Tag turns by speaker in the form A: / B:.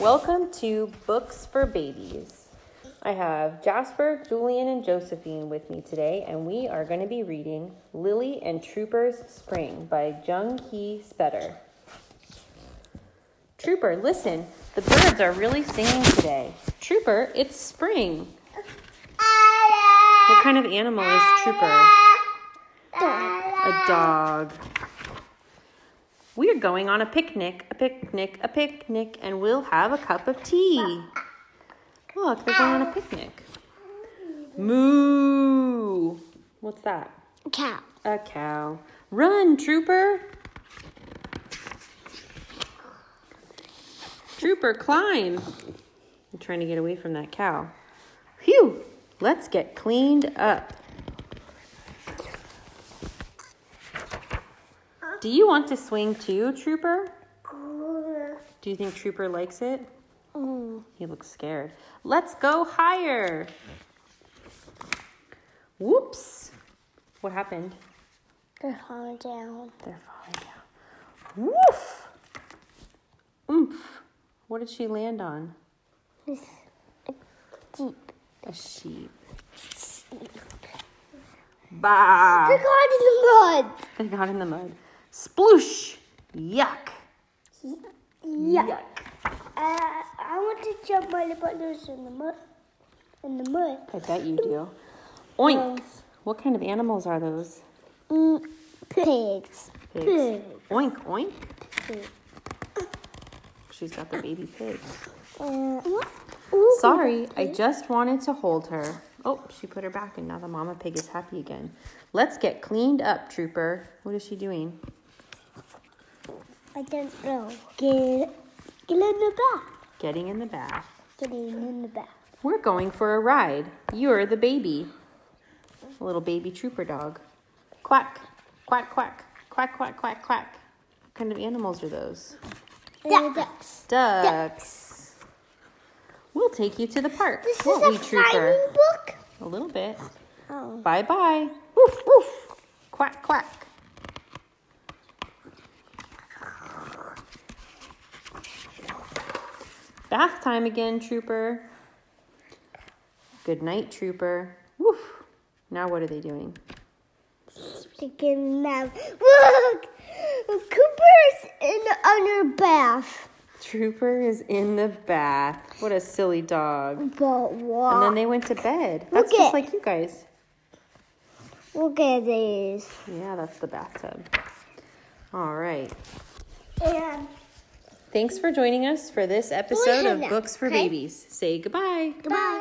A: Welcome to Books for Babies. I have Jasper, Julian, and Josephine with me today, and we are going to be reading Lily and Trooper's Spring by Jung Hee Spetter. Trooper, listen, the birds are really singing today. Trooper, it's spring. What kind of animal is Trooper? A dog. We are going on a picnic, a picnic, a picnic, and we'll have a cup of tea. Look, they're going on a picnic. Moo. What's that?
B: A Cow.
A: A cow. Run, Trooper. Trooper, climb. I'm trying to get away from that cow. Phew. Let's get cleaned up. Do you want to swing too, Trooper? Do you think Trooper likes it?
B: Mm.
A: He looks scared. Let's go higher. Whoops. What happened?
B: They're falling down.
A: They're falling down. Woof. Oomph. What did she land on?
B: A sheep.
A: A sheep. Bah.
B: They're caught in the mud.
A: They got in the mud. Sploosh. Yuck.
B: yuck. Uh, I want to jump my buttons in the mud. In the mud.
A: I bet you do. Oink. What kind of animals are those?
B: Mm, pigs.
A: Pigs.
B: Pig.
A: Oink, oink.
B: Pig.
A: She's got the baby pig.
B: Uh,
A: Sorry, I just wanted to hold her. Oh, she put her back, and now the mama pig is happy again. Let's get cleaned up, Trooper. What is she doing?
B: I don't know. Get, get in the bath.
A: Getting in the bath.
B: Getting in the bath.
A: We're going for a ride. You're the baby. A little baby trooper dog. Quack, quack, quack, quack, quack, quack, quack. What kind of animals are those?
B: Uh, ducks.
A: Ducks. We'll take you to the park,
B: This
A: won't
B: is a
A: Trooper?
B: book.
A: A little bit.
B: Oh.
A: Bye bye. Woof, woof. Quack, quack. Bath time again, Trooper. Good night, Trooper. Woof. Now what are they doing?
B: Taking nap. Look, Cooper's in the under bath.
A: Trooper is in the bath. What a silly dog.
B: But what?
A: And then they went to bed. That's
B: Look
A: just
B: at-
A: like you guys.
B: Look at this.
A: Yeah, that's the bathtub. All right.
B: And
A: Thanks for joining us for this episode of Books for? Babies. Say goodbye.
B: goodbye.